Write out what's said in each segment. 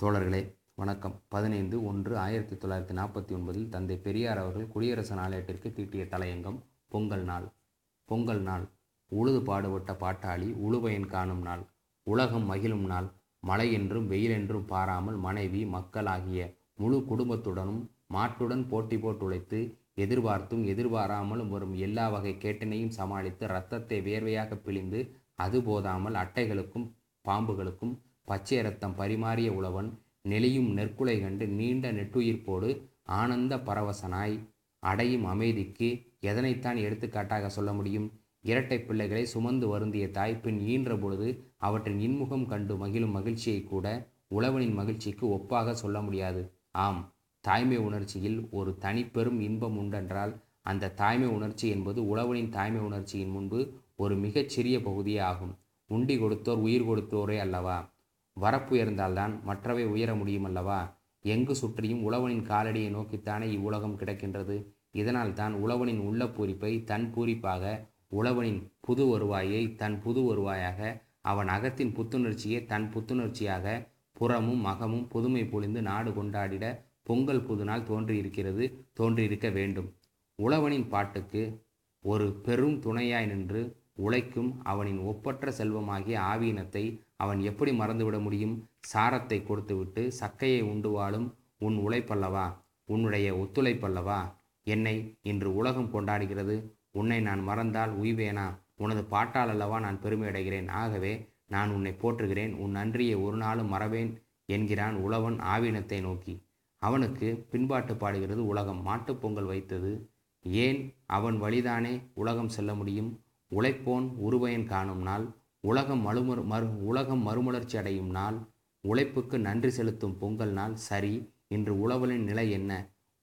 தோழர்களே வணக்கம். பதினைந்து ஒன்று ஆயிரத்தி தொள்ளாயிரத்தி நாற்பத்தி ஒன்பதில் தந்தை பெரியார் அவர்கள் குடியரசு நாளேட்டிற்கு தீட்டிய தலையங்கம் பொங்கல் நாள் பொங்கல் நாள் உழுது பாடுபட்ட பாட்டாளி உழுவையன் காணும் நாள் உலகம் மகிழும் நாள் மழை என்றும் வெயில் என்றும் பாராமல் மனைவி மக்கள் ஆகிய முழு குடும்பத்துடனும் மாட்டுடன் போட்டி போட்டு உழைத்து எதிர்பார்த்தும் எதிர்பாராமலும் வரும் எல்லா வகை கேட்டினையும் சமாளித்து இரத்தத்தை வேர்வையாக பிழிந்து அது போதாமல் அட்டைகளுக்கும் பாம்புகளுக்கும் பச்சை ரத்தம் பரிமாறிய உழவன் நெளியும் நெற்குலை கண்டு நீண்ட நெட்டுயிர்ப்போடு ஆனந்த பரவசனாய் அடையும் அமைதிக்கு எதனைத்தான் எடுத்துக்காட்டாக சொல்ல முடியும்? இரட்டை பிள்ளைகளை சுமந்து வருந்திய தாய் பின் ஈன்ற பொழுது அவற்றின் இன்முகம் கண்டு மகிழும் மகிழ்ச்சியை கூட உழவனின் மகிழ்ச்சிக்கு ஒப்பாக சொல்ல முடியாது. ஆம் தாய்மை உணர்ச்சியில் ஒரு தனிப்பெரும் இன்பம் உண்டென்றால் அந்த தாய்மை உணர்ச்சி என்பது உழவனின் தாய்மை உணர்ச்சியின் முன்பு ஒரு மிகச்சிறிய பகுதியே ஆகும். உண்டி கொடுத்தோர் உயிர் கொடுத்தோரே அல்லவா? வரப்புயர்ந்தால்தான் மற்றவை உயர முடியும் அல்லவா எங்கு சுற்றியும் உழவனின் காலடியை நோக்கித்தானே இவ்வுலகம் கிடக்கின்றது. இதனால் தான் உழவனின் உள்ள பூரிப்பை தன் பூரிப்பாக உழவனின் புது வருவாயை தன் புது வருவாயாக அவன் அகத்தின் புத்துணர்ச்சியை தன் புத்துணர்ச்சியாக புறமும் மகமும் புதுமை பொழிந்து நாடு கொண்டாடிட பொங்கல் புதுநாள் தோன்றியிருக்கிறது தோன்றியிருக்க வேண்டும். உழவனின் பாட்டுக்கு ஒரு பெரும் துணையாய் நின்று உழைக்கும் அவனின் ஒப்பற்ற செல்வமாகிய ஆவீனத்தை அவன் எப்படி மறந்துவிட முடியும்? சாரத்தை கொடுத்துவிட்டு சக்கையை உண்டு வாழும் உன் உழைப்பல்லவா? உன்னுடைய ஒத்துழைப்பல்லவா? என்னை இன்று உலகம் கொண்டாடுகிறது. உன்னை நான் மறந்தால் உய்வேனா? உனது பாட்டால் அல்லவா நான் பெருமை அடைகிறேன்? ஆகவே நான் உன்னை போற்றுகிறேன். உன் நன்றியை ஒரு நாளும் மறவேன் என்கிறான் உழவன் ஆவீனத்தை நோக்கி. அவனுக்கு பின்பாட்டு பாடுகிறது உலகம். மாட்டுப் பொங்கல் வைத்தது. ஏன்? அவன் வழிதானே உலகம் செல்ல முடியும். உழைப்போன் உருவயன் காணும் நாள் உலகம் மறுமறு மறு உலகம் மறுமலர்ச்சி அடையும் நாள் உழைப்புக்கு நன்றி செலுத்தும் பொங்கல் நாள் சரி இன்று உழவனின் நிலை என்ன?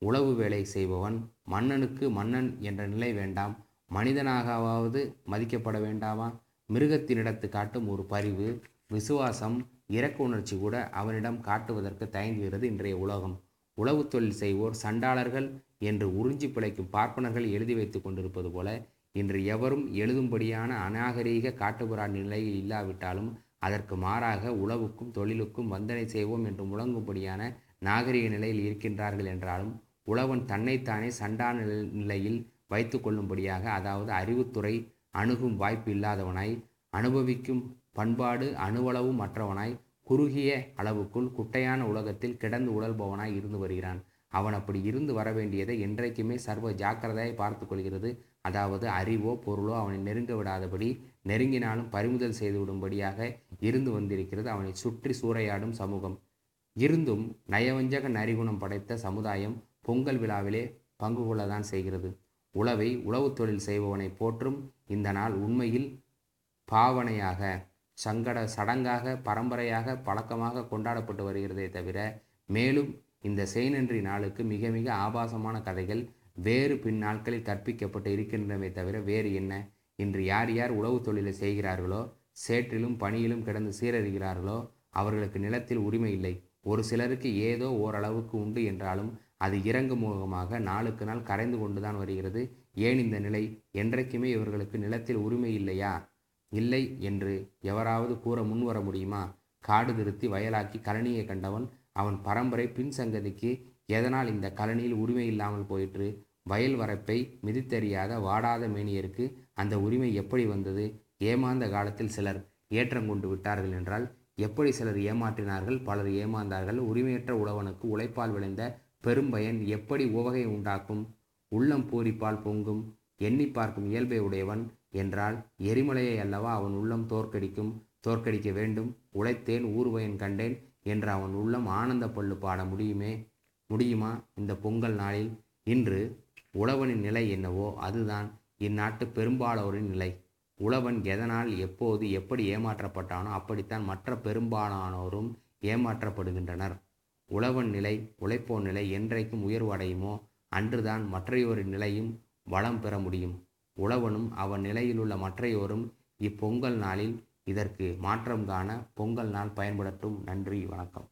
உழவு வேலை செய்பவன் மன்னனுக்கு மன்னன் என்ற நிலை வேண்டாம் மனிதனாகவாவது மதிக்கப்பட வேண்டாமா? மிருகத்தினிடத்து காட்டும் ஒரு பரிவு விசுவாசம் இறக்க உணர்ச்சி கூட அவனிடம் காட்டுவதற்கு தயங்குகிறது இன்றைய உலகம். உழவு தொழில் செய்வோர் சண்டாளர்கள் என்று உறிஞ்சி பிழைக்கும் பார்ப்பனர்கள் எழுதி வைத்து கொண்டிருப்பது போல இன்று எவரும் எழுதும்படியான அநாகரீக காட்டுப்புறா நிலையில் இல்லாவிட்டாலும் அதற்கு மாறாக உழவுக்கும் தொழிலுக்கும் வந்தனை செய்வோம் என்று முழங்கும்படியான நாகரிக நிலையில் இருக்கின்றார்கள் என்றாலும் உழவன் தன்னைத்தானே சண்டான நிலையில் வைத்து கொள்ளும்படியாக அதாவது அறிவுத்துறை அணுகும் வாய்ப்பு இல்லாதவனாய் அனுபவிக்கும் பண்பாடு அணுவளவும் மற்றவனாய் குறுகிய அளவுக்குள் குட்டையான உலகத்தில் கிடந்து உழல்பவனாய் இருந்து வருகிறான். அவன் அப்படி இருந்து வர வேண்டியதை என்றைக்குமே சர்வ ஜாக்கிரதையாய் பார்த்து கொள்கிறது. அதாவது அறிவோ பொருளோ அவனை நெருங்க விடாதபடி நெருங்கினாலும் பறிமுதல் செய்து விடும்படியாக இருந்து வந்திருக்கிறது அவனை சுற்றி சூறையாடும் சமூகம். இருந்தும் நயவஞ்சக நரிகுணம் படைத்த சமுதாயம் பொங்கல் விழாவிலே பங்கு கொள்ளதான் செய்கிறது. உழவை உழவுத் தொழில் செய்பவனை போற்றும் இந்த நாள் உண்மையில் பாவனையாக சங்கட சடங்காக பரம்பரையாக பழக்கமாக கொண்டாடப்பட்டு வருகிறதே தவிர மேலும் இந்த செய்நன்றி நாளுக்கு மிக மிக ஆபாசமான கதைகள் வேறு பின் நாட்களில் கற்பிக்கப்பட்டு இருக்கின்றனவே தவிர வேறு என்ன? இன்று யார் யார் உழவு தொழிலை செய்கிறார்களோ சேற்றிலும் பணியிலும் கிடந்து சீரறிகிறார்களோ அவர்களுக்கு நிலத்தில் உரிமை இல்லை. ஒரு சிலருக்கு ஏதோ ஓரளவுக்கு உண்டு என்றாலும் அது இறங்கு முகமாக நாளுக்கு நாள் கரைந்து கொண்டுதான் வருகிறது. ஏன் இந்த நிலை? என்றைக்குமே இவர்களுக்கு நிலத்தில் உரிமை இல்லையா? இல்லை என்று எவராவது கூற முன்வர முடியுமா? காடு திருத்தி வயலாக்கி கழனியை கண்டவன் அவன் பரம்பரை பின் சங்கதிக்கு எதனால் இந்த கழனியில் உரிமை இல்லாமல் போயிற்று? வயல் வரப்பை மிதித்தறியாத வாடாத மேனியருக்கு அந்த உரிமை எப்படி வந்தது? ஏமாந்த காலத்தில் சிலர் ஏற்றம் கொண்டு விட்டார்கள் என்றால் எப்படி சிலர் ஏமாற்றினார்கள்? பலர் ஏமாந்தார்கள். உரிமையற்ற உழவனுக்கு உழைப்பால் விளைந்த பெரும்பயன் எப்படி உவகை உண்டாக்கும்? உள்ளம் பூரிப்பால் பொங்கும் எண்ணி பார்க்கும் இயல்பை உடையவன் என்றால் எரிமலையை அல்லவா அவன் உள்ளம் தோற்கடிக்கும்? தோற்கடிக்க வேண்டும். உழைத்தேன் ஊர்வயன் கண்டேன். என்று அவன் உள்ளம் ஆனந்த பள்ளு பாட முடியுமே முடியுமா? இந்த பொங்கல் நாளில் இன்று உழவனின் நிலை என்னவோ அதுதான். இந்நாட்டு பெரும்பாலோரின் நிலை. உழவன் எதனால் எப்போது எப்படி ஏமாற்றப்பட்டானோ அப்படித்தான் மற்ற பெரும்பாலானோரும் ஏமாற்றப்படுகின்றனர். உழவன் நிலை உழைப்போன் நிலை என்றைக்கும் உயர்வடையுமோ அன்றுதான் மற்றையோரின் நிலையும் வளம் பெற முடியும். உழவனும் அவன் நிலையிலுள்ள மற்றையோரும் இப்பொங்கல் நாளில் இதற்கு மாற்றம் காண பொங்கல் நாள் பயன்படட்டும் நன்றி வணக்கம்.